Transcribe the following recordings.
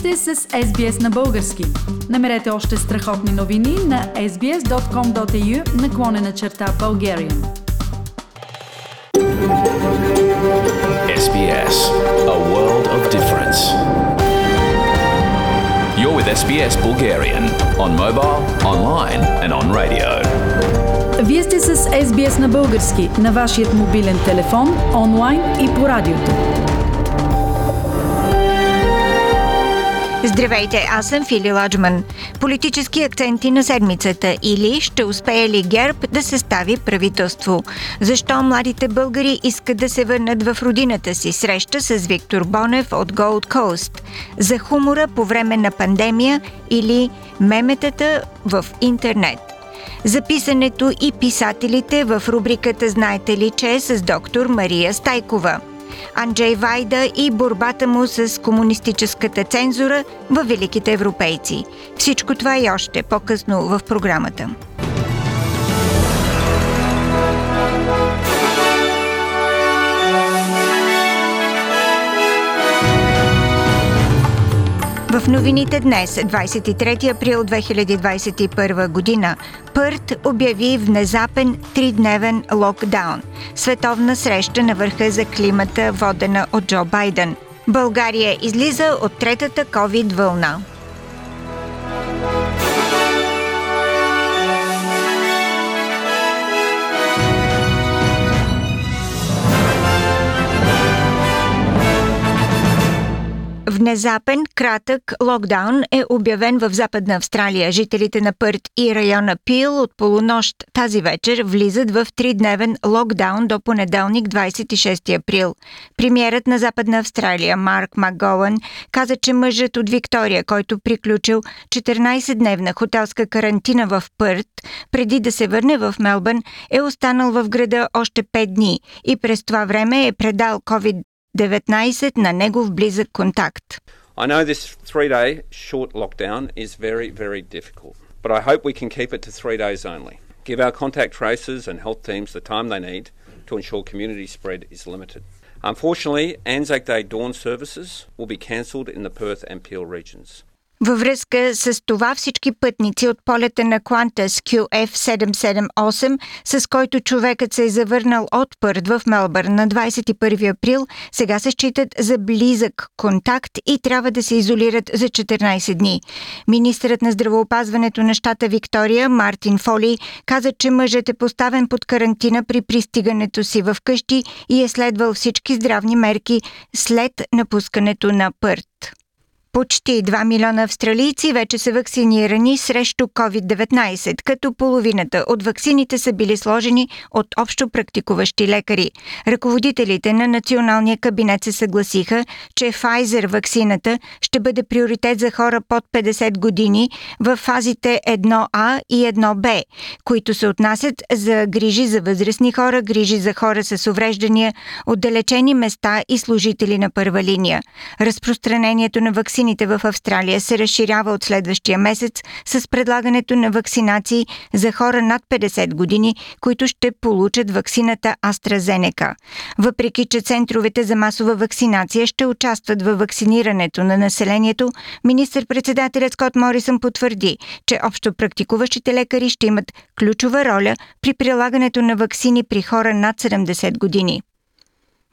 сте с SBS на български. Намерете още страхотни новини на sbs.com.au наклонена черта Bulgarian. SBS, a world of difference. You're with SBS Bulgarian on mobile, online and on radio. Вие сте с SBS на български на вашият мобилен телефон, онлайн и по радиото. Здравейте, аз съм Фили Ладжман. Политически акценти на седмицата или ще успее ли ГЕРБ да състави правителство? Защо младите българи искат да се върнат в родината си? Среща с Виктор Бонев от Gold Coast. За хумора по време на пандемия или меметата в интернет. Записането и писателите в рубриката Знаете ли, че е с доктор Мария Стайкова – Анджей Вайда и борбата му с комунистическата цензура във Великите европейци. Всичко това и още по-късно в програмата. В новините днес, 23 април 2021 година, Пърт обяви внезапен тридневен локдаун. Световна среща на върха за климата, водена от Джо Байден. България излиза от третата COVID Внезапен, кратък локдаун е обявен в Западна Австралия. Жителите на Пърт и района Пил от полунощ тази вечер влизат в тридневен локдаун до понеделник 26 април. Премьерът на Западна Австралия Марк Макголън каза, че мъжът от Виктория, който приключил 14-дневна хотелска карантина в Пърт, преди да се върне в Мелбърн, е останал в града още 5 дни и през това време е предал COVID 19 на негов близък контакт. I know this three day short lockdown is very, very difficult, but I hope we can keep it to three days only. Give our contact tracers and health teams the time they need to ensure community spread is limited. Unfortunately, Anzac Day dawn services will be cancelled in the Perth and Peel regions. Във връзка с това всички пътници от полета на Qantas QF778, с който човекът се е завърнал от Пърт в Мелбърн на 21 април, сега се считат за близък контакт и трябва да се изолират за 14 дни. Министърът на здравеопазването на щата Виктория Мартин Фоли каза, че мъжът е поставен под карантина при пристигането си в къщи и е следвал всички здравни мерки след напускането на Пърт. Почти 2 милиона австралийци вече са вакцинирани срещу COVID-19, като половината от вакцините са били сложени от общо практикуващи лекари. Ръководителите на националния кабинет се съгласиха, че Pfizer вакцината ще бъде приоритет за хора под 50 години в фазите 1А и 1Б, които се отнасят за грижи за възрастни хора, грижи за хора с увреждания, отдалечени места и служители на първа линия. Разпространението на вакцина ваксините в Австралия се разширява от следващия месец с предлагането на вакцинации за хора над 50 години, които ще получат ваксината AstraZeneca. Въпреки, че центровете за масова вакцинация ще участват във вакцинирането на населението, министър-председателят Скот Морисън потвърди, че общо практикуващите лекари ще имат ключова роля при прилагането на вакцини при хора над 70 години.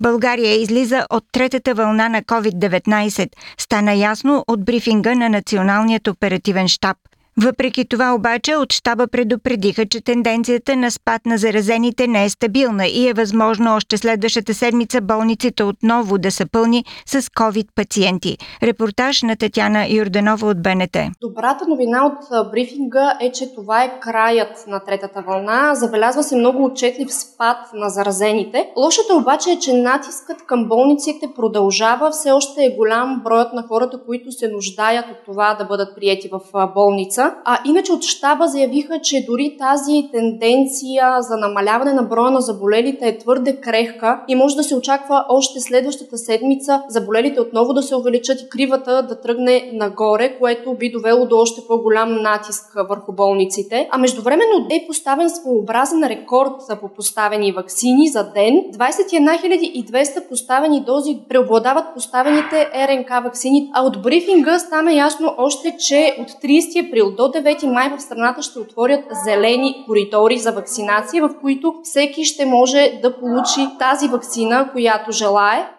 България излиза от третата вълна на COVID-19, стана ясно от брифинга на Националният оперативен штаб – въпреки това обаче от щаба предупредиха, че тенденцията на спад на заразените не е стабилна и е възможно още следващата седмица болниците отново да са пълни с COVID пациенти. Репортаж на Татяна Юрданова от БНТ. Добрата новина от брифинга е, че това е краят на третата вълна. Забелязва се много отчетлив спад на заразените. Лошото обаче е, че натискът към болниците продължава. Все още е голям броят на хората, които се нуждаят от това да бъдат приети в болница. Седмица. А иначе от щаба заявиха, че дори тази тенденция за намаляване на броя на заболелите е твърде крехка и може да се очаква още следващата седмица заболелите отново да се увеличат и кривата да тръгне нагоре, което би довело до още по-голям натиск върху болниците. А междувременно е поставен своеобразен рекорд по поставени вакцини за ден. 21 200 поставени дози преобладават поставените РНК вакцини, а от брифинга стана ясно още, че от 30 април до 9 май в страната ще отворят зелени коридори за вакцинация, в които всеки ще може да получи тази вакцина, която желае.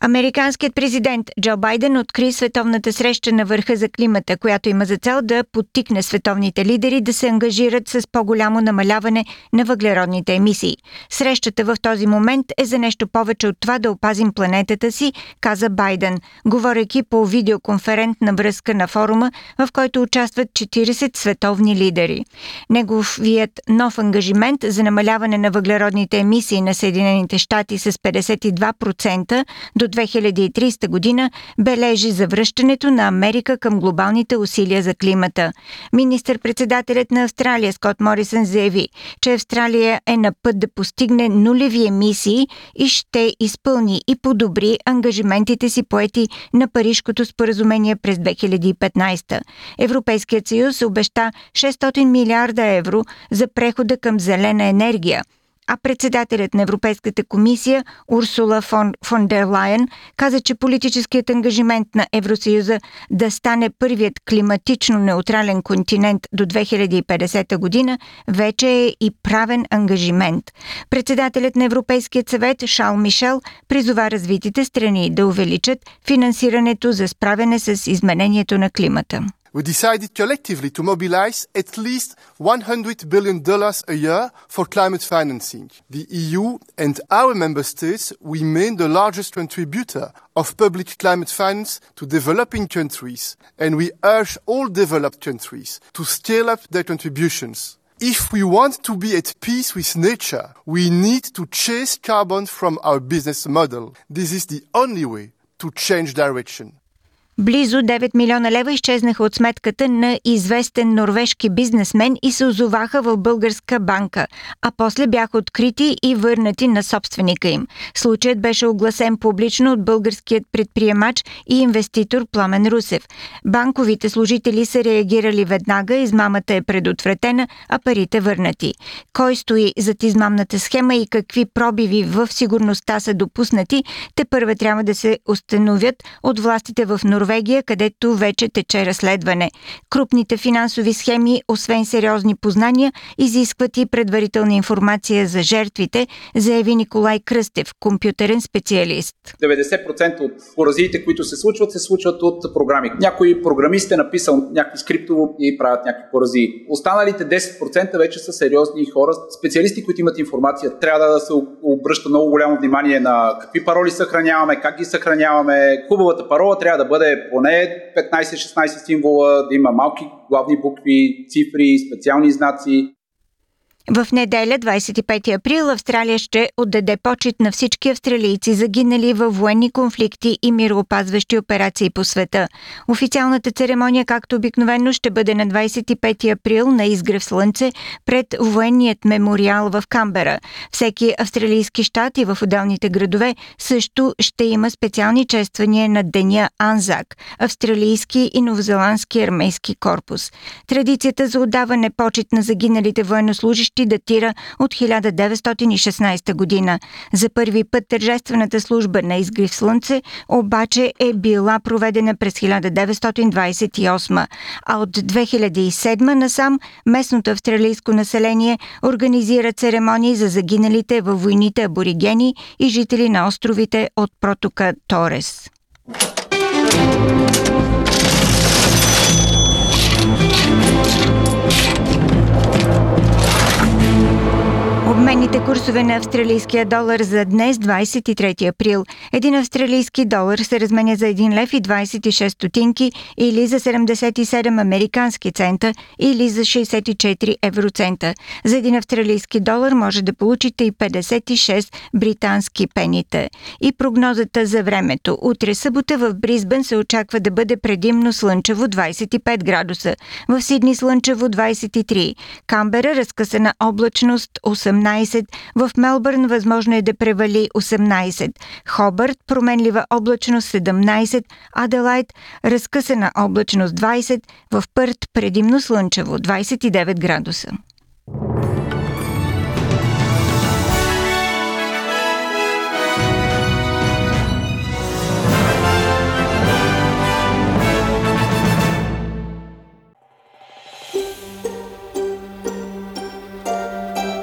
Американският президент Джо Байден откри световната среща на върха за климата, която има за цел да подтикне световните лидери да се ангажират с по-голямо намаляване на въглеродните емисии. Срещата в този момент е за нещо повече от това да опазим планетата си, каза Байден, говорейки по видеоконферентна връзка на форума, в който участват 40 световни лидери. Неговият нов ангажимент за намаляване на въглеродните емисии на Съединените щати с 52% до 2030 година бележи завръщането на Америка към глобалните усилия за климата. Министър-председателят на Австралия Скот Морисън заяви, че Австралия е на път да постигне нулеви емисии и ще изпълни и подобри ангажиментите си поети на Парижкото споразумение през 2015. Европейският съюз обеща 600 милиарда евро за прехода към зелена енергия – а председателят на Европейската комисия Урсула фон, фон дер Лайен каза, че политическият ангажимент на Евросъюза да стане първият климатично неутрален континент до 2050 година вече е и правен ангажимент. Председателят на Европейският съвет Шал Мишел призова развитите страни да увеличат финансирането за справяне с изменението на климата. We decided collectively to mobilize at least $100 billion a year for climate financing. The EU and our member states remain the largest contributor of public climate finance to developing countries, and we urge all developed countries to scale up their contributions. If we want to be at peace with nature, we need to chase carbon from our business model. This is the only way to change direction. Близо 9 милиона лева изчезнаха от сметката на известен норвежки бизнесмен и се озоваха в българска банка, а после бяха открити и върнати на собственика им. Случаят беше огласен публично от българският предприемач и инвеститор Пламен Русев. Банковите служители са реагирали веднага, измамата е предотвратена, а парите върнати. Кой стои зад измамната схема и какви пробиви в сигурността са допуснати, те първа трябва да се установят от властите в Норвегия Норвегия, където вече тече разследване. Крупните финансови схеми, освен сериозни познания, изискват и предварителна информация за жертвите, заяви Николай Кръстев, компютърен специалист. 90% от поразиите, които се случват, се случват от програми. Някой програмист е написал някакви скриптово и правят някакви порази. Останалите 10% вече са сериозни хора, специалисти, които имат информация. Трябва да се обръща много голямо внимание на какви пароли съхраняваме, как ги съхраняваме. Хубавата парола трябва да бъде поне 15-16 символа, да има малки главни букви, цифри, специални знаци. В неделя, 25 април, Австралия ще отдаде почет на всички австралийци, загинали във военни конфликти и мироопазващи операции по света. Официалната церемония, както обикновено, ще бъде на 25 април на изгрев слънце пред военният мемориал в Камбера. Всеки австралийски щат и в отделните градове също ще има специални чествания на деня Анзак, австралийски и новозеландски армейски корпус. Традицията за отдаване почет на загиналите военнослужащи почти датира от 1916 година. За първи път тържествената служба на изгрив слънце обаче е била проведена през 1928, а от 2007 насам местното австралийско население организира церемонии за загиналите във войните аборигени и жители на островите от протока Торес. Обменните курсове на австралийския долар за днес, 23 април. Един австралийски долар се разменя за 1 лев и 26 стотинки или за 77 американски цента или за 64 евроцента. За един австралийски долар може да получите и 56 британски пенита. И прогнозата за времето. Утре събота в Бризбен се очаква да бъде предимно слънчево 25 градуса. В Сидни слънчево 23. Камбера разкъсана облачност 18. В Мелбърн възможно е да превали 18. Хобърт променлива облачност 17. Аделайт разкъсана облачност 20. В Пърт предимно слънчево 29 градуса.